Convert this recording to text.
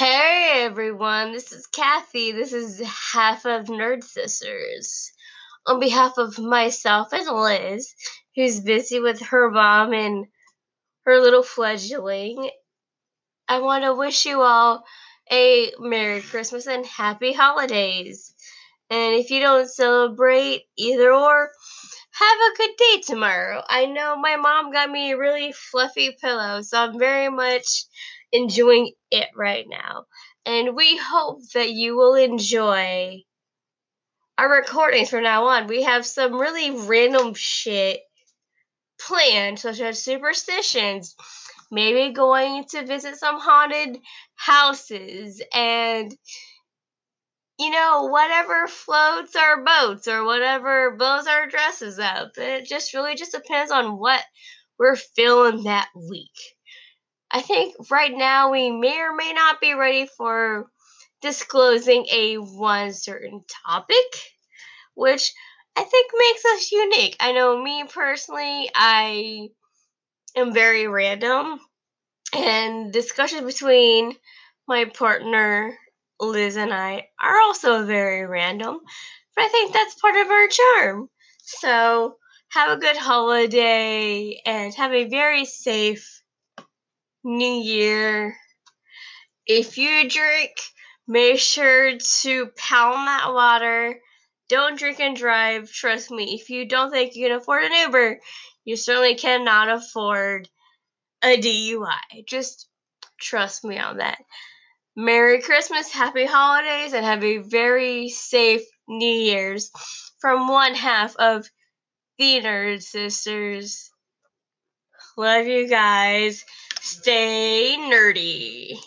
Hey everyone, this is Kathy. This is half of Nerd Sisters. On behalf of myself and Liz, who's busy with her mom and her little fledgling, I want to wish you all a Merry Christmas and Happy Holidays. And if you don't celebrate either or, have a good day tomorrow. I know my mom got me a really fluffy pillow, so I'm very much enjoying it right now. And we hope that you will enjoy our recordings from now on. We have some really random shit planned, such as superstitions, maybe going to visit some haunted houses, and you know, whatever floats our boats or whatever blows our dresses up. It just really just depends on what we're feeling that week. I think right now we may or may not be ready for disclosing a one certain topic, which I think makes us unique. I know me personally, I am very random, and discussions between my partner Liz and I are also very random, but I think that's part of our charm. So, have a good holiday and have a very safe New Year. If you drink, make sure to pound that water. Don't drink and drive. Trust me, if you don't think you can afford an Uber, you certainly cannot afford a DUI. Just trust me on that. Merry Christmas, Happy Holidays, and have a very safe New Year's from one half of the Nerd Sisters. Love you guys. Stay nerdy.